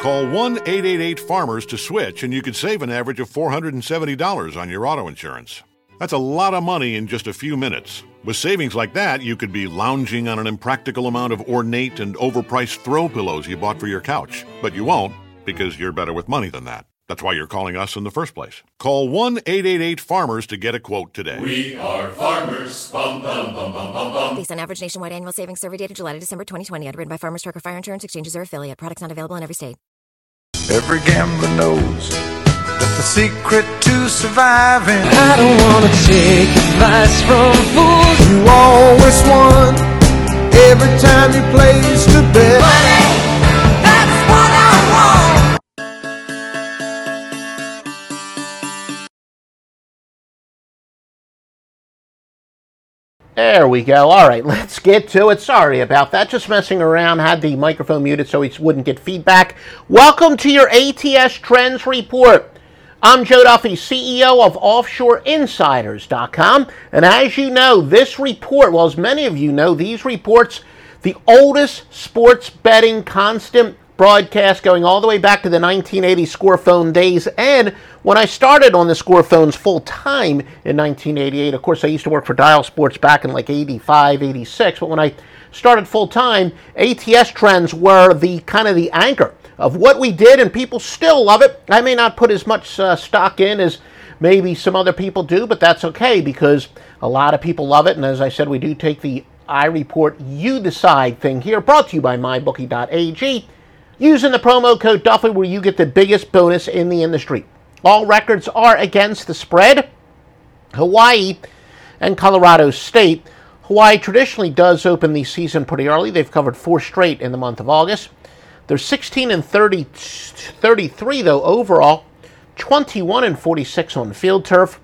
Call 1 888 Farmers to switch, and you could save an average of $470 on your auto insurance. That's a lot of money in just a few minutes. With savings like that, you could be lounging on an impractical amount of ornate and overpriced throw pillows you bought for your couch. But you won't, because you're better with money than that. That's why you're calling us in the first place. Call 1 888 Farmers to get a quote today. We are farmers. Bum, bum, bum, bum, bum, bum. Based on average nationwide annual savings survey data July to December 2020, underwritten by Farmers Truck or Fire Insurance Exchanges or affiliate. Products not available in every state. Every gambler knows that the secret to surviving. I don't wanna take advice from fools. You always won every time you placed a bet. There we go. All right, let's get to it. Sorry about that. Just messing around. Had the microphone muted so it wouldn't get feedback. Welcome to your ATS Trends Report. I'm Joe Duffy, CEO of OffshoreInsiders.com. And as you know, this report, well, as many of you know, these reports, the oldest sports betting constant broadcast going all the way back to the 1980 score phone days. And when I started on the score phones full time in 1988, of course, I used to work for Dial Sports back in like 85, 86. But when I started full time, ATS trends were the kind of the anchor of what we did, and people still love it. I may not put as much uh, stock in as maybe some other people do, but that's okay because a lot of people love it. And as I said, we do take the I report, you decide thing here, brought to you by MyBookie.ag, using the promo code Duffy, where you get the biggest bonus in the industry. All records are against the spread. Hawaii and Colorado State. Hawaii traditionally does open the season pretty early. They've covered four straight in the month of August. They're 16 and 30, 33 though overall, 21 and 46 on field turf,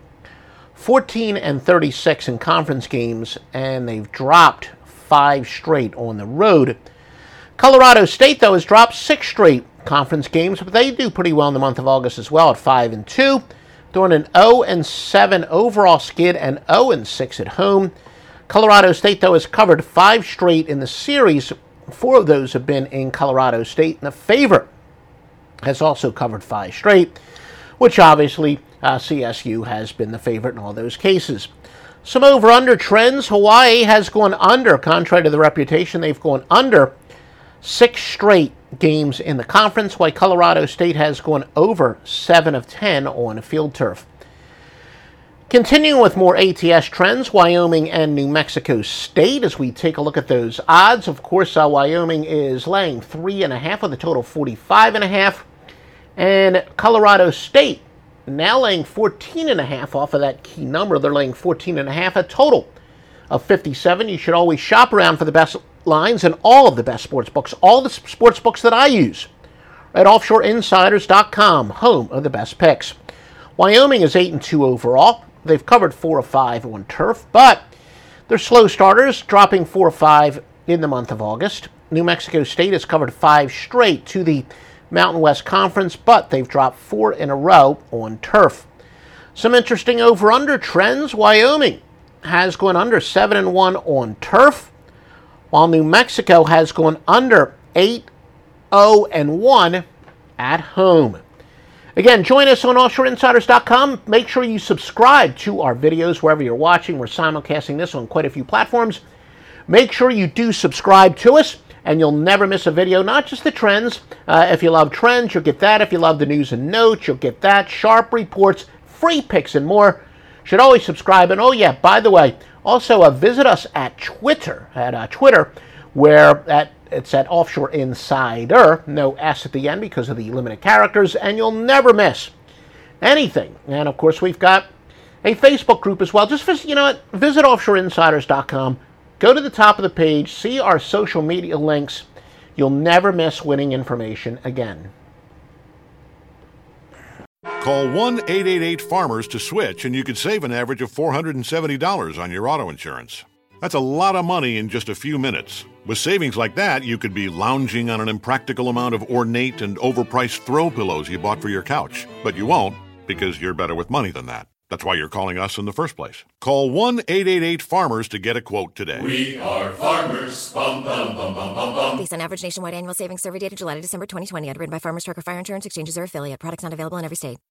14 and 36 in conference games, and they've dropped five straight on the road. Colorado State though has dropped six straight conference games, but they do pretty well in the month of August as well at 5 and 2, doing an 0 and 7 overall skid and 0 and 6 at home. Colorado State though has covered five straight in the series. Four of those have been in Colorado State, and the favorite has also covered five straight, which obviously uh, CSU has been the favorite in all those cases. Some over under trends. Hawaii has gone under, contrary to the reputation, they've gone under six straight games in the conference, while Colorado State has gone over 7 of 10 on field turf. Continuing with more ATS trends, Wyoming and New Mexico State, as we take a look at those odds. Of course, uh, Wyoming is laying three and a half with a total 45.5, and and Colorado State now laying 14 and a half off of that key number. They're laying 14 and a total of 57. You should always shop around for the best lines and all of the best sports books, all the sports books that I use at offshoreinsiders.com, home of the best picks. Wyoming is 8 and 2 overall. They've covered 4 of 5 on turf, but they're slow starters, dropping 4 of 5 in the month of August. New Mexico State has covered 5 straight to the Mountain West Conference, but they've dropped 4 in a row on turf. Some interesting over under trends. Wyoming has gone under 7 and 1 on turf while New Mexico has gone under 8 0 and 1 at home. Again, join us on offshoreinsiders.com. Make sure you subscribe to our videos wherever you're watching. We're simulcasting this on quite a few platforms. Make sure you do subscribe to us, and you'll never miss a video. Not just the trends. Uh, if you love trends, you'll get that. If you love the news and notes, you'll get that. Sharp reports, free picks, and more. Should always subscribe. And oh, yeah, by the way, also, uh, visit us at Twitter, at uh, Twitter, where at it's at Offshore Insider, no S at the end because of the limited characters, and you'll never miss anything. And of course, we've got a Facebook group as well. Just visit, you know what? Visit offshoreinsiders.com. Go to the top of the page, see our social media links. You'll never miss winning information again. Call 1 888 Farmers to switch, and you could save an average of $470 on your auto insurance. That's a lot of money in just a few minutes. With savings like that, you could be lounging on an impractical amount of ornate and overpriced throw pillows you bought for your couch. But you won't, because you're better with money than that. That's why you're calling us in the first place. Call 1 888 Farmers to get a quote today. We are farmers. Bum, bum, bum, bum, bum, bum. Based on average nationwide annual savings survey data July to December 2020, underwritten by Farmers Truck or Fire Insurance Exchanges or affiliate. Products not available in every state.